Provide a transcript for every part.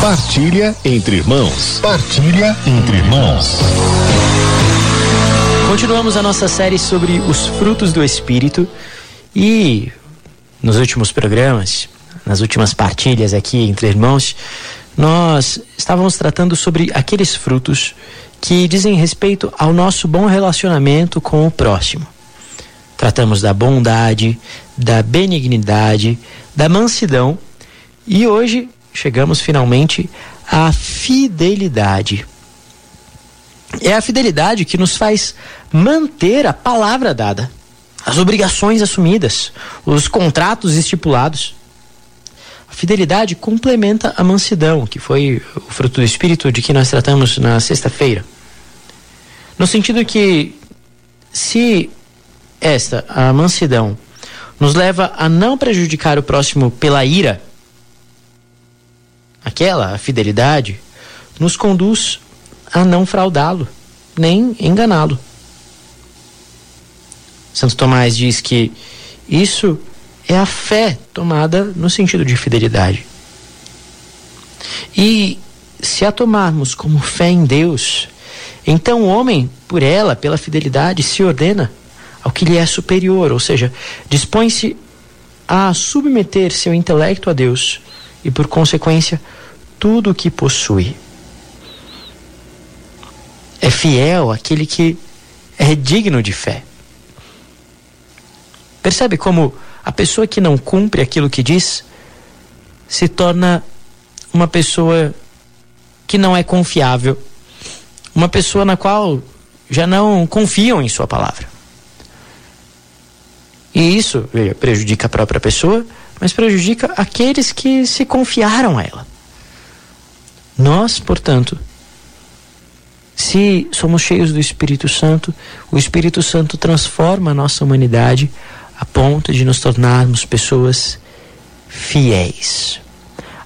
Partilha entre irmãos. Partilha entre irmãos. Continuamos a nossa série sobre os frutos do Espírito e nos últimos programas, nas últimas partilhas aqui entre irmãos, nós estávamos tratando sobre aqueles frutos que dizem respeito ao nosso bom relacionamento com o próximo. Tratamos da bondade, da benignidade, da mansidão e hoje chegamos finalmente à fidelidade. É a fidelidade que nos faz manter a palavra dada, as obrigações assumidas, os contratos estipulados. A fidelidade complementa a mansidão, que foi o fruto do espírito de que nós tratamos na sexta-feira. No sentido que, se esta, a mansidão, nos leva a não prejudicar o próximo pela ira, aquela, a fidelidade, nos conduz a não fraudá-lo, nem enganá-lo. Santo Tomás diz que isso é a fé tomada no sentido de fidelidade. E se a tomarmos como fé em Deus, então o homem, por ela, pela fidelidade, se ordena ao que lhe é superior, ou seja, dispõe-se a submeter seu intelecto a Deus e, por consequência, tudo o que possui. É fiel aquele que é digno de fé. Percebe como a pessoa que não cumpre aquilo que diz se torna uma pessoa que não é confiável, uma pessoa na qual já não confiam em sua palavra. E isso prejudica a própria pessoa, mas prejudica aqueles que se confiaram a ela. Nós, portanto, se somos cheios do Espírito Santo, o Espírito Santo transforma a nossa humanidade a ponto de nos tornarmos pessoas fiéis.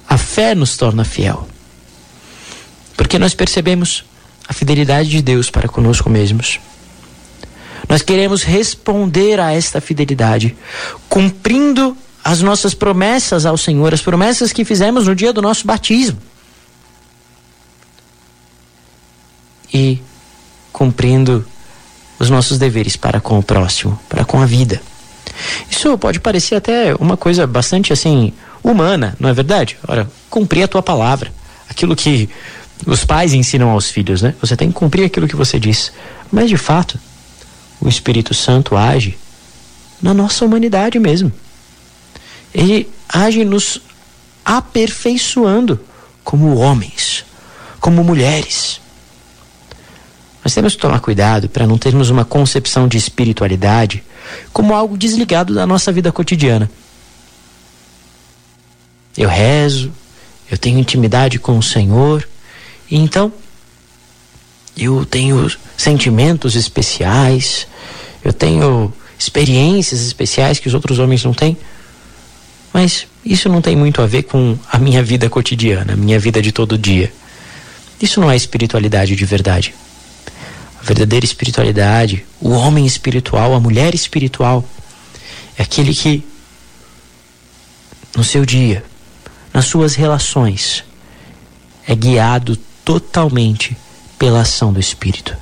A fé nos torna fiel. Porque nós percebemos a fidelidade de Deus para conosco mesmos. Nós queremos responder a esta fidelidade, cumprindo as nossas promessas ao Senhor, as promessas que fizemos no dia do nosso batismo. E cumprindo os nossos deveres para com o próximo, para com a vida. Isso pode parecer até uma coisa bastante assim humana, não é verdade? Ora, cumprir a tua palavra, aquilo que os pais ensinam aos filhos, né? Você tem que cumprir aquilo que você diz. Mas de fato, o Espírito Santo age na nossa humanidade mesmo. Ele age nos aperfeiçoando como homens, como mulheres. Nós temos que tomar cuidado para não termos uma concepção de espiritualidade como algo desligado da nossa vida cotidiana. Eu rezo, eu tenho intimidade com o Senhor, e então eu tenho sentimentos especiais, eu tenho experiências especiais que os outros homens não têm. Mas isso não tem muito a ver com a minha vida cotidiana, a minha vida de todo dia. Isso não é espiritualidade de verdade. Verdadeira espiritualidade, o homem espiritual, a mulher espiritual, é aquele que, no seu dia, nas suas relações, é guiado totalmente pela ação do Espírito.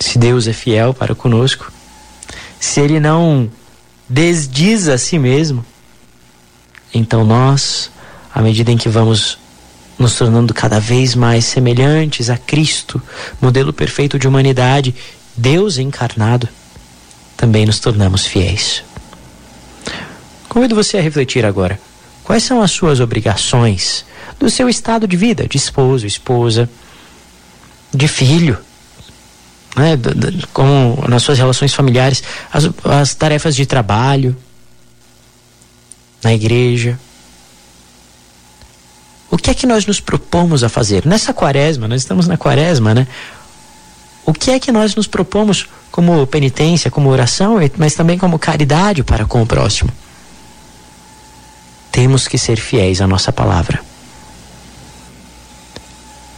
Se Deus é fiel para conosco, se Ele não desdiz a si mesmo, então nós, à medida em que vamos nos tornando cada vez mais semelhantes a Cristo, modelo perfeito de humanidade, Deus encarnado, também nos tornamos fiéis. Convido você a refletir agora. Quais são as suas obrigações do seu estado de vida, de esposo, esposa, de filho, né? como nas suas relações familiares, as, as tarefas de trabalho, na igreja, o que é que nós nos propomos a fazer? Nessa quaresma, nós estamos na quaresma, né? O que é que nós nos propomos como penitência, como oração, mas também como caridade para com o próximo? Temos que ser fiéis à nossa palavra.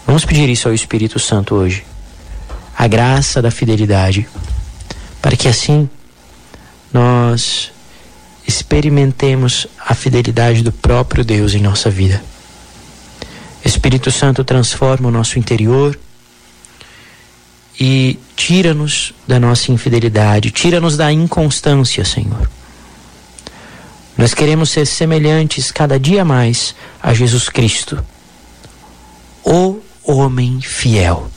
Vamos pedir isso ao Espírito Santo hoje. A graça da fidelidade, para que assim nós experimentemos a fidelidade do próprio Deus em nossa vida. Espírito Santo transforma o nosso interior e tira-nos da nossa infidelidade, tira-nos da inconstância, Senhor. Nós queremos ser semelhantes cada dia mais a Jesus Cristo, o homem fiel.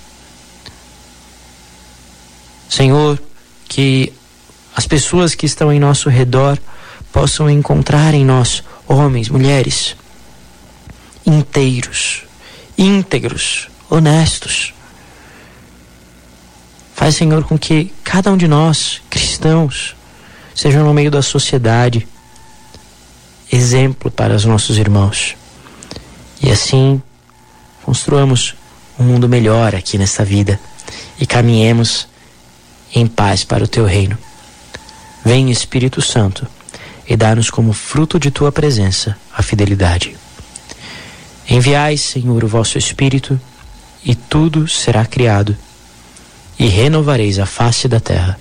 Senhor, que as pessoas que estão em nosso redor possam encontrar em nós homens, mulheres inteiros, íntegros, honestos. Faz, Senhor, com que cada um de nós, cristãos, sejam no meio da sociedade exemplo para os nossos irmãos. E assim construamos um mundo melhor aqui nesta vida e caminhemos em paz para o teu reino. Vem, Espírito Santo, e dá-nos como fruto de tua presença a fidelidade. Enviai, Senhor, o vosso Espírito, e tudo será criado, e renovareis a face da terra